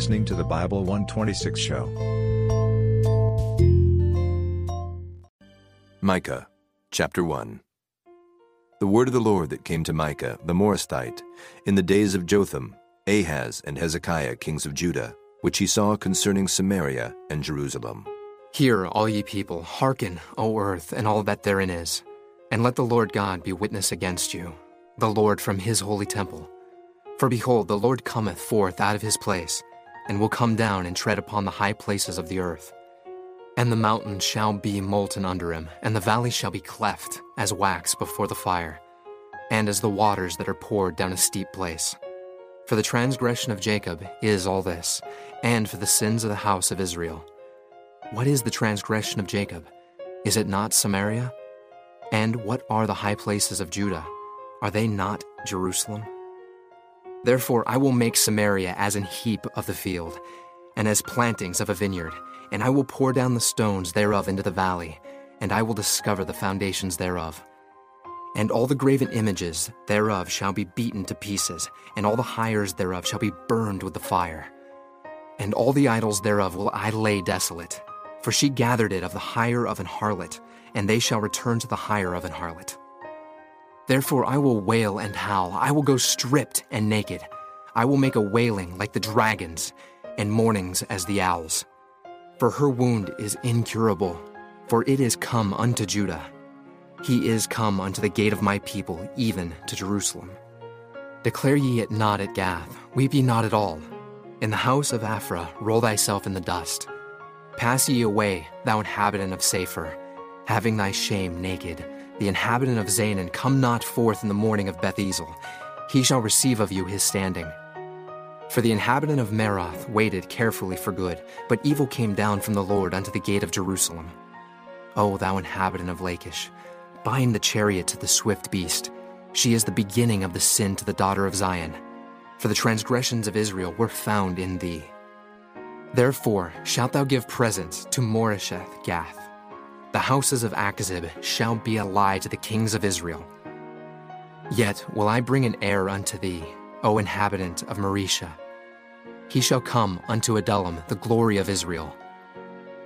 listening to the Bible 126 show. Micah, chapter 1. The word of the Lord that came to Micah, the Morasthite, in the days of Jotham, Ahaz, and Hezekiah, kings of Judah, which he saw concerning Samaria and Jerusalem. Hear, all ye people, hearken, O earth, and all that therein is, and let the Lord God be witness against you, the Lord from his holy temple. For behold, the Lord cometh forth out of his place, and will come down and tread upon the high places of the earth. And the mountains shall be molten under him, and the valleys shall be cleft as wax before the fire, and as the waters that are poured down a steep place. For the transgression of Jacob is all this, and for the sins of the house of Israel. What is the transgression of Jacob? Is it not Samaria? And what are the high places of Judah? Are they not Jerusalem? Therefore I will make Samaria as an heap of the field, and as plantings of a vineyard, and I will pour down the stones thereof into the valley, and I will discover the foundations thereof. And all the graven images thereof shall be beaten to pieces, and all the hires thereof shall be burned with the fire. And all the idols thereof will I lay desolate, for she gathered it of the hire of an harlot, and they shall return to the hire of an harlot. Therefore I will wail and howl, I will go stripped and naked. I will make a wailing like the dragons, and mournings as the owls. For her wound is incurable, for it is come unto Judah. He is come unto the gate of my people, even to Jerusalem. Declare ye it not at Gath, weep ye not at all. In the house of Aphrah roll thyself in the dust. Pass ye away, thou inhabitant of Saphir, having thy shame naked. The inhabitant of Zaanan, come not forth in the morning of Beth Ezel. He shall receive of you his standing. For the inhabitant of Maroth waited carefully for good, but evil came down from the Lord unto the gate of Jerusalem. O thou inhabitant of Lachish, bind the chariot to the swift beast. She is the beginning of the sin to the daughter of Zion. For the transgressions of Israel were found in thee. Therefore shalt thou give presents to Moresheth Gath. The houses of Achzib shall be a lie to the kings of Israel. Yet will I bring an heir unto thee, O inhabitant of Mareshah. He shall come unto Adullam, the glory of Israel.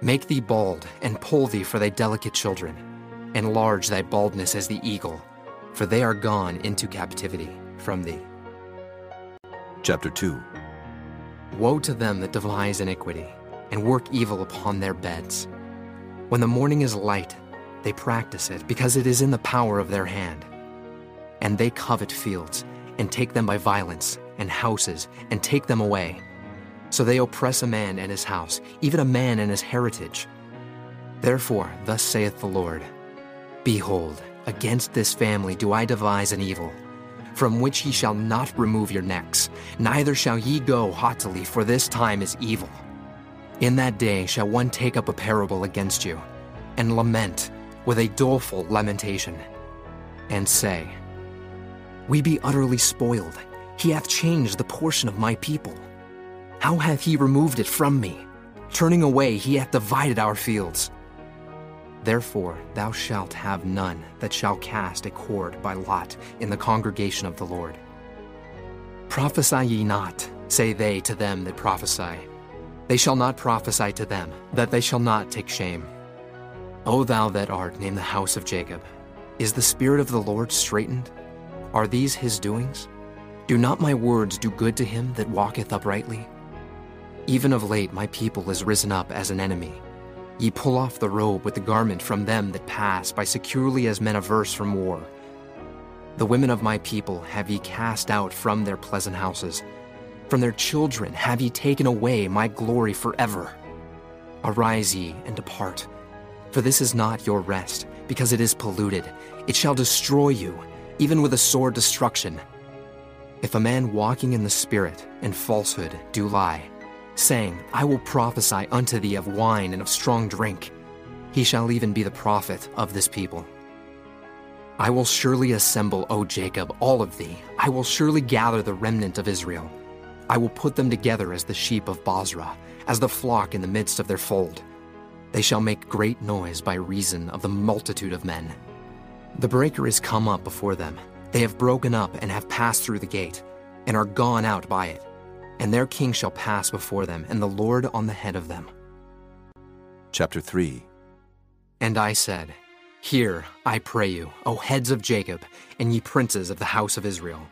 Make thee bald, and pull thee for thy delicate children. Enlarge thy baldness as the eagle, for they are gone into captivity from thee. Chapter 2. Woe to them that devise iniquity, and work evil upon their beds. When the morning is light, they practice it, because it is in the power of their hand. And they covet fields, and take them by violence, and houses, and take them away. So they oppress a man and his house, even a man and his heritage. Therefore, thus saith the Lord Behold, against this family do I devise an evil, from which ye shall not remove your necks, neither shall ye go haughtily, for this time is evil. In that day shall one take up a parable against you, and lament with a doleful lamentation, and say, We be utterly spoiled. He hath changed the portion of my people. How hath he removed it from me? Turning away, he hath divided our fields. Therefore thou shalt have none that shall cast a cord by lot in the congregation of the Lord. Prophesy ye not, say they to them that prophesy. They shall not prophesy to them, that they shall not take shame. O thou that art named the house of Jacob, is the Spirit of the Lord straitened? Are these his doings? Do not my words do good to him that walketh uprightly? Even of late my people is risen up as an enemy. Ye pull off the robe with the garment from them that pass by securely as men averse from war. The women of my people have ye cast out from their pleasant houses. From their children have ye taken away my glory forever. Arise ye and depart, for this is not your rest, because it is polluted. It shall destroy you, even with a sore destruction. If a man walking in the Spirit and falsehood do lie, saying, I will prophesy unto thee of wine and of strong drink, he shall even be the prophet of this people. I will surely assemble, O Jacob, all of thee. I will surely gather the remnant of Israel. I will put them together as the sheep of Bozrah, as the flock in the midst of their fold. They shall make great noise by reason of the multitude of men. The breaker is come up before them. They have broken up and have passed through the gate, and are gone out by it. and their king shall pass before them, and the Lord on the head of them. Chapter 3 And I said, Hear, I pray you, O heads of Jacob, and ye princes of the house of Israel.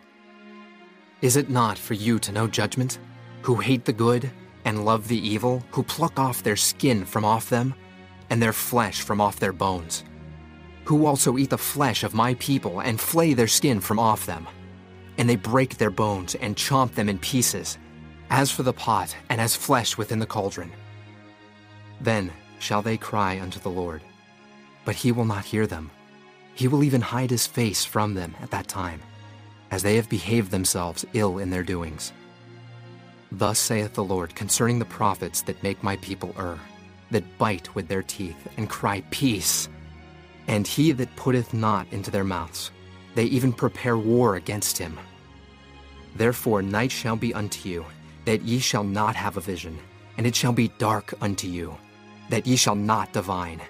Is it not for you to know judgment, who hate the good and love the evil, who pluck off their skin from off them, and their flesh from off their bones? Who also eat the flesh of my people, and flay their skin from off them? And they break their bones, and chomp them in pieces, as for the pot, and as flesh within the cauldron. Then shall they cry unto the Lord, but he will not hear them. He will even hide his face from them at that time, as they have behaved themselves ill in their doings. Thus saith the Lord concerning the prophets that make my people err, that bite with their teeth, and cry, Peace! And he that putteth not into their mouths, they even prepare war against him. Therefore night shall be unto you, that ye shall not have a vision, and it shall be dark unto you, that ye shall not divine.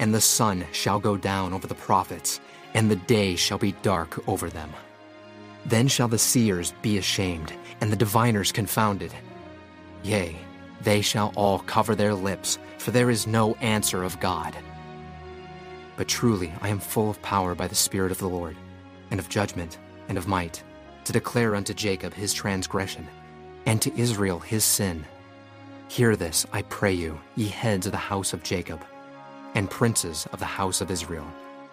And the sun shall go down over the prophets, and the day shall be dark over them. Then shall the seers be ashamed, and the diviners confounded. Yea, they shall all cover their lips, for there is no answer of God. But truly I am full of power by the Spirit of the Lord, and of judgment, and of might, to declare unto Jacob his transgression, and to Israel his sin. Hear this, I pray you, ye heads of the house of Jacob, and princes of the house of Israel,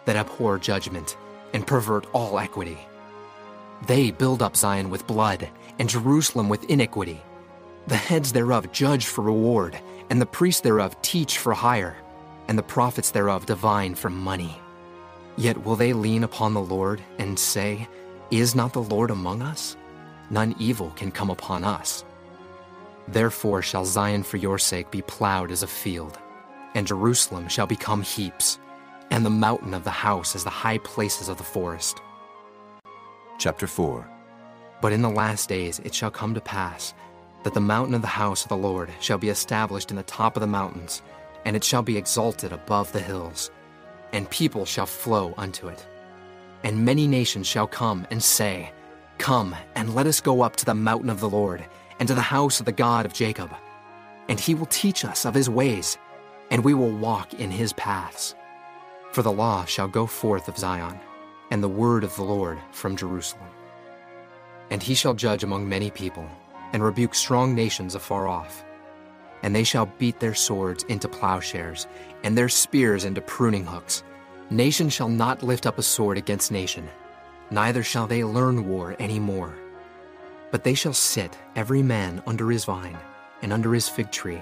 that abhor judgment, and pervert all equity. They build up Zion with blood, and Jerusalem with iniquity. The heads thereof judge for reward, and the priests thereof teach for hire, and the prophets thereof divine for money. Yet will they lean upon the Lord, and say, Is not the Lord among us? None evil can come upon us. Therefore shall Zion for your sake be plowed as a field, and Jerusalem shall become heaps, and the mountain of the house as the high places of the forest. Chapter 4 But in the last days it shall come to pass that the mountain of the house of the Lord shall be established in the top of the mountains, and it shall be exalted above the hills, and people shall flow unto it. And many nations shall come and say, Come, and let us go up to the mountain of the Lord, and to the house of the God of Jacob. And he will teach us of his ways, and we will walk in his paths. For the law shall go forth of Zion, and the word of the Lord from Jerusalem. And he shall judge among many people, and rebuke strong nations afar off. And they shall beat their swords into plowshares, and their spears into pruning hooks. Nation shall not lift up a sword against nation, neither shall they learn war any more. But they shall sit, every man under his vine, and under his fig tree,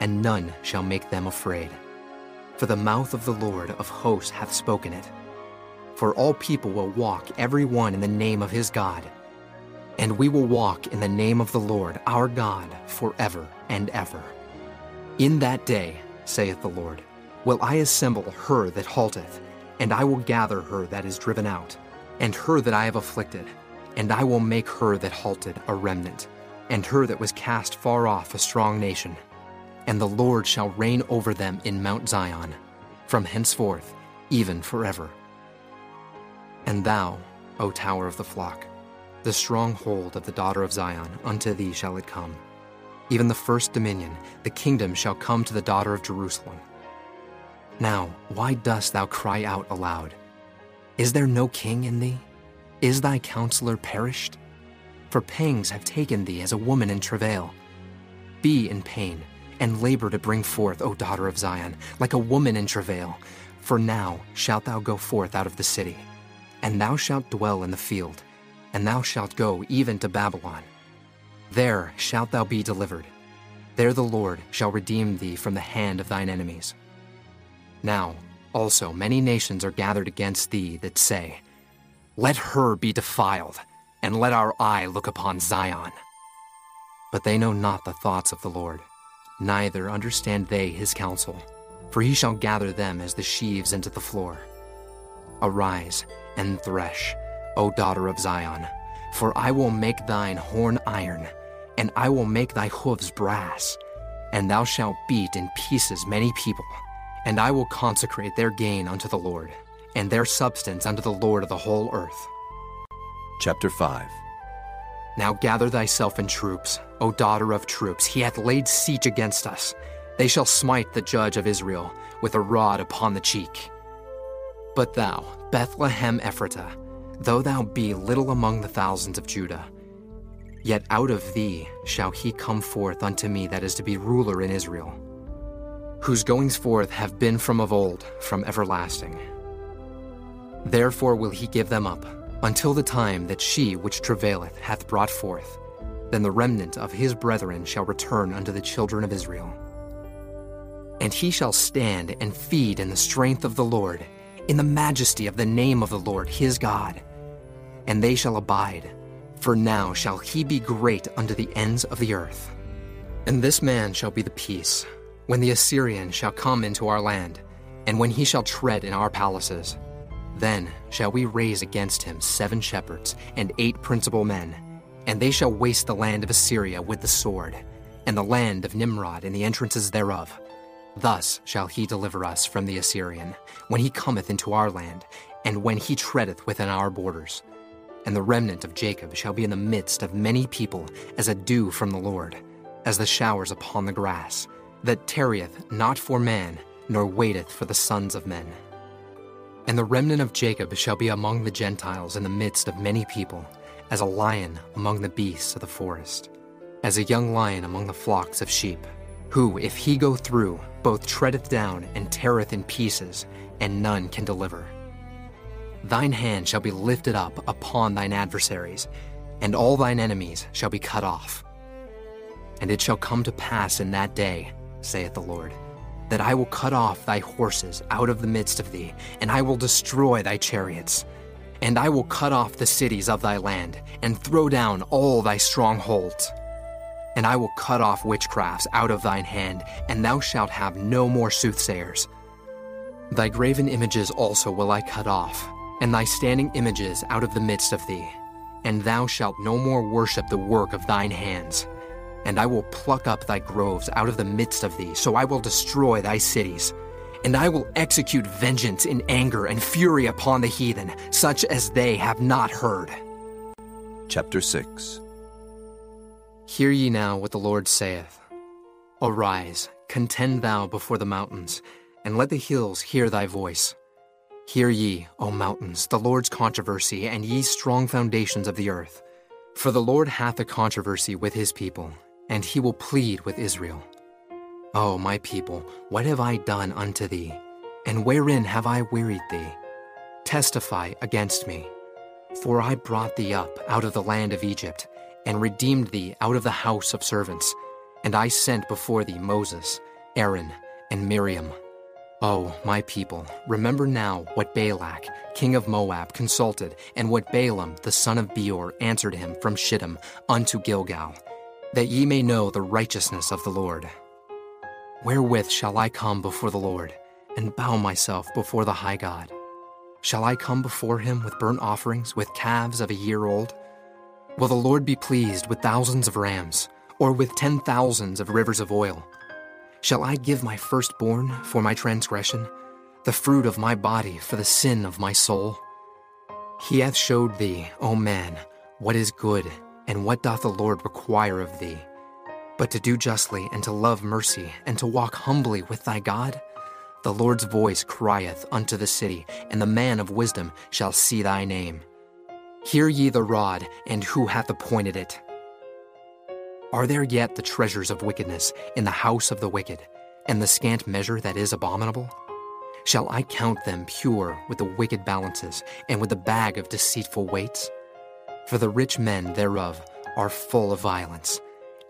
and none shall make them afraid. For the mouth of the Lord of hosts hath spoken it. For all people will walk every one in the name of his God. And we will walk in the name of the Lord our God forever and ever. In that day, saith the Lord, will I assemble her that halteth, and I will gather her that is driven out, and her that I have afflicted, and I will make her that halted a remnant, and her that was cast far off a strong nation. And the Lord shall reign over them in Mount Zion, from henceforth, even forever. And thou, O tower of the flock, the stronghold of the daughter of Zion, unto thee shall it come. Even the first dominion, the kingdom shall come to the daughter of Jerusalem. Now, why dost thou cry out aloud? Is there no king in thee? Is thy counselor perished? For pangs have taken thee as a woman in travail. Be in pain, and labor to bring forth, O daughter of Zion, like a woman in travail. For now shalt thou go forth out of the city, and thou shalt dwell in the field, and thou shalt go even to Babylon. There shalt thou be delivered. There the Lord shall redeem thee from the hand of thine enemies. Now also many nations are gathered against thee that say, Let her be defiled, and let our eye look upon Zion. But they know not the thoughts of the Lord, neither understand they his counsel, for he shall gather them as the sheaves into the floor. Arise and thresh, O daughter of Zion, for I will make thine horn iron, and I will make thy hoofs brass, and thou shalt beat in pieces many people, and I will consecrate their gain unto the Lord, and their substance unto the Lord of the whole earth. Chapter 5 Now gather thyself in troops, O daughter of troops. He hath laid siege against us. They shall smite the judge of Israel with a rod upon the cheek. But thou, Bethlehem Ephratah, though thou be little among the thousands of Judah, yet out of thee shall he come forth unto me that is to be ruler in Israel, whose goings forth have been from of old, from everlasting. Therefore will he give them up, until the time that she which travaileth hath brought forth. Then the remnant of his brethren shall return unto the children of Israel. And he shall stand and feed in the strength of the Lord, in the majesty of the name of the Lord his God. And they shall abide, for now shall he be great unto the ends of the earth. And this man shall be the peace, when the Assyrian shall come into our land, and when he shall tread in our palaces. Then shall we raise against him seven shepherds and eight principal men, and they shall waste the land of Assyria with the sword, and the land of Nimrod and the entrances thereof. Thus shall he deliver us from the Assyrian, when he cometh into our land, and when he treadeth within our borders. And the remnant of Jacob shall be in the midst of many people, as a dew from the Lord, as the showers upon the grass, that tarrieth not for man, nor waiteth for the sons of men. And the remnant of Jacob shall be among the Gentiles in the midst of many people, as a lion among the beasts of the forest, as a young lion among the flocks of sheep, who, if he go through, both treadeth down and teareth in pieces, and none can deliver. Thine hand shall be lifted up upon thine adversaries, and all thine enemies shall be cut off. And it shall come to pass in that day, saith the Lord, that I will cut off thy horses out of the midst of thee, and I will destroy thy chariots. And I will cut off the cities of thy land, and throw down all thy strongholds. And I will cut off witchcrafts out of thine hand, and thou shalt have no more soothsayers. Thy graven images also will I cut off, and thy standing images out of the midst of thee. And thou shalt no more worship the work of thine hands. And I will pluck up thy groves out of the midst of thee, so I will destroy thy cities. And I will execute vengeance in anger and fury upon the heathen, such as they have not heard. Chapter 6 Hear ye now what the Lord saith Arise, contend thou before the mountains, and let the hills hear thy voice. Hear ye, O mountains, the Lord's controversy, and ye strong foundations of the earth. For the Lord hath a controversy with his people, and he will plead with Israel. O my people, what have I done unto thee? And wherein have I wearied thee? Testify against me. For I brought thee up out of the land of Egypt, and redeemed thee out of the house of servants. And I sent before thee Moses, Aaron, and Miriam. O my people, remember now what Balak, king of Moab, consulted, and what Balaam, the son of Beor, answered him from Shittim unto Gilgal, that ye may know the righteousness of the Lord. Wherewith shall I come before the Lord, and bow myself before the high God? Shall I come before him with burnt offerings, with calves of a year old? Will the Lord be pleased with thousands of rams, or with ten thousands of rivers of oil? Shall I give my firstborn for my transgression, the fruit of my body for the sin of my soul? He hath showed thee, O man, what is good, and what doth the Lord require of thee, but to do justly, and to love mercy, and to walk humbly with thy God? The Lord's voice crieth unto the city, and the man of wisdom shall see thy name. Hear ye the rod, and who hath appointed it? Are there yet the treasures of wickedness in the house of the wicked, and the scant measure that is abominable? Shall I count them pure with the wicked balances, and with the bag of deceitful weights? For the rich men thereof are full of violence,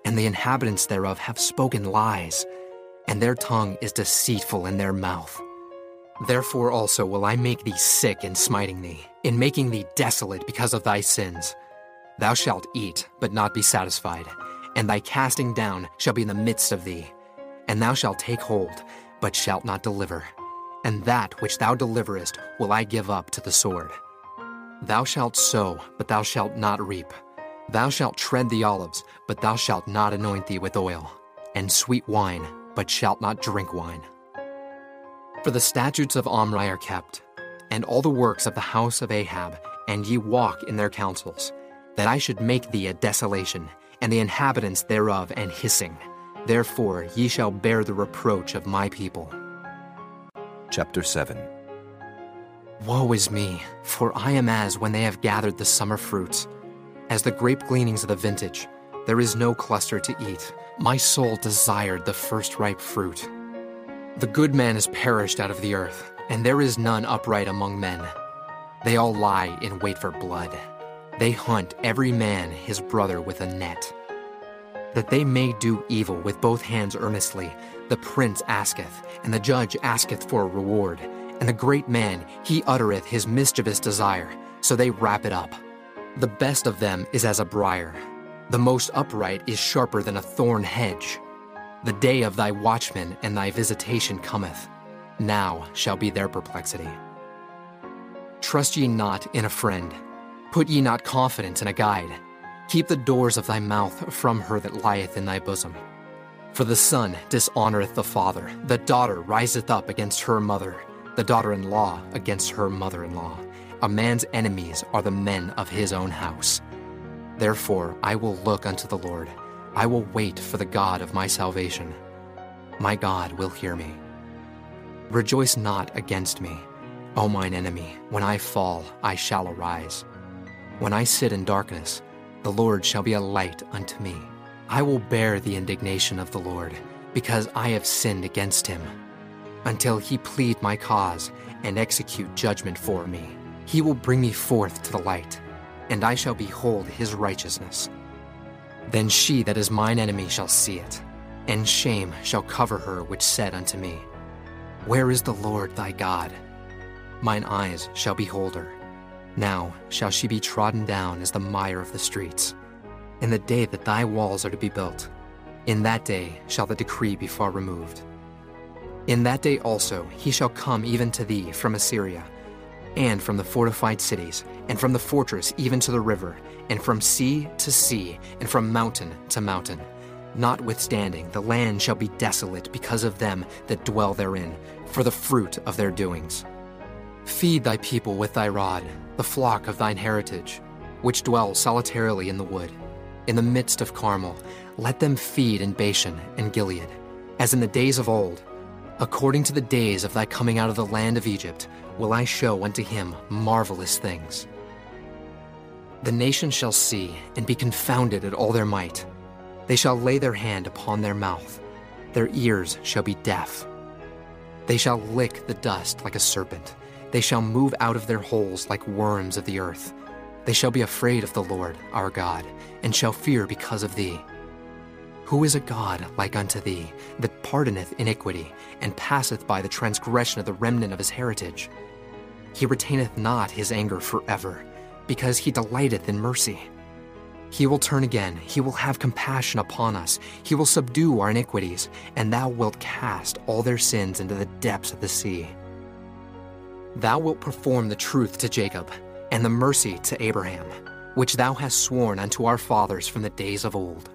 and the inhabitants thereof have spoken lies, and their tongue is deceitful in their mouth. Therefore also will I make thee sick in smiting thee, in making thee desolate because of thy sins. Thou shalt eat, but not be satisfied and thy casting down shall be in the midst of thee. And thou shalt take hold, but shalt not deliver. And that which thou deliverest will I give up to the sword. Thou shalt sow, but thou shalt not reap. Thou shalt tread the olives, but thou shalt not anoint thee with oil, and sweet wine, but shalt not drink wine. For the statutes of Omri are kept, and all the works of the house of Ahab, and ye walk in their counsels that I should make thee a desolation, and the inhabitants thereof an hissing. Therefore ye shall bear the reproach of my people. Chapter 7 Woe is me, for I am as when they have gathered the summer fruits. As the grape gleanings of the vintage, there is no cluster to eat. My soul desired the first ripe fruit. The good man is perished out of the earth, and there is none upright among men. They all lie in wait for blood. They hunt every man his brother with a net. That they may do evil with both hands earnestly, the prince asketh, and the judge asketh for a reward, and the great man he uttereth his mischievous desire, so they wrap it up. The best of them is as a briar, the most upright is sharper than a thorn hedge. The day of thy watchman and thy visitation cometh. Now shall be their perplexity. Trust ye not in a friend. Put ye not confidence in a guide. Keep the doors of thy mouth from her that lieth in thy bosom. For the son dishonoureth the father, the daughter riseth up against her mother, the daughter in law against her mother in law. A man's enemies are the men of his own house. Therefore I will look unto the Lord. I will wait for the God of my salvation. My God will hear me. Rejoice not against me, O mine enemy. When I fall, I shall arise. When I sit in darkness, the Lord shall be a light unto me. I will bear the indignation of the Lord, because I have sinned against him. Until he plead my cause and execute judgment for me, he will bring me forth to the light, and I shall behold his righteousness. Then she that is mine enemy shall see it, and shame shall cover her which said unto me, Where is the Lord thy God? Mine eyes shall behold her. Now shall she be trodden down as the mire of the streets. In the day that thy walls are to be built, in that day shall the decree be far removed. In that day also he shall come even to thee from Assyria, and from the fortified cities, and from the fortress even to the river, and from sea to sea, and from mountain to mountain. Notwithstanding, the land shall be desolate because of them that dwell therein, for the fruit of their doings. Feed thy people with thy rod, the flock of thine heritage, which dwell solitarily in the wood. In the midst of Carmel, let them feed in Bashan and Gilead, as in the days of old. According to the days of thy coming out of the land of Egypt, will I show unto him marvelous things. The nations shall see and be confounded at all their might. They shall lay their hand upon their mouth, their ears shall be deaf. They shall lick the dust like a serpent, they shall move out of their holes like worms of the earth. They shall be afraid of the Lord our God, and shall fear because of thee. Who is a God like unto thee, that pardoneth iniquity, and passeth by the transgression of the remnant of his heritage? He retaineth not his anger forever, because he delighteth in mercy. He will turn again, he will have compassion upon us, he will subdue our iniquities, and thou wilt cast all their sins into the depths of the sea. Thou wilt perform the truth to Jacob, and the mercy to Abraham, which thou hast sworn unto our fathers from the days of old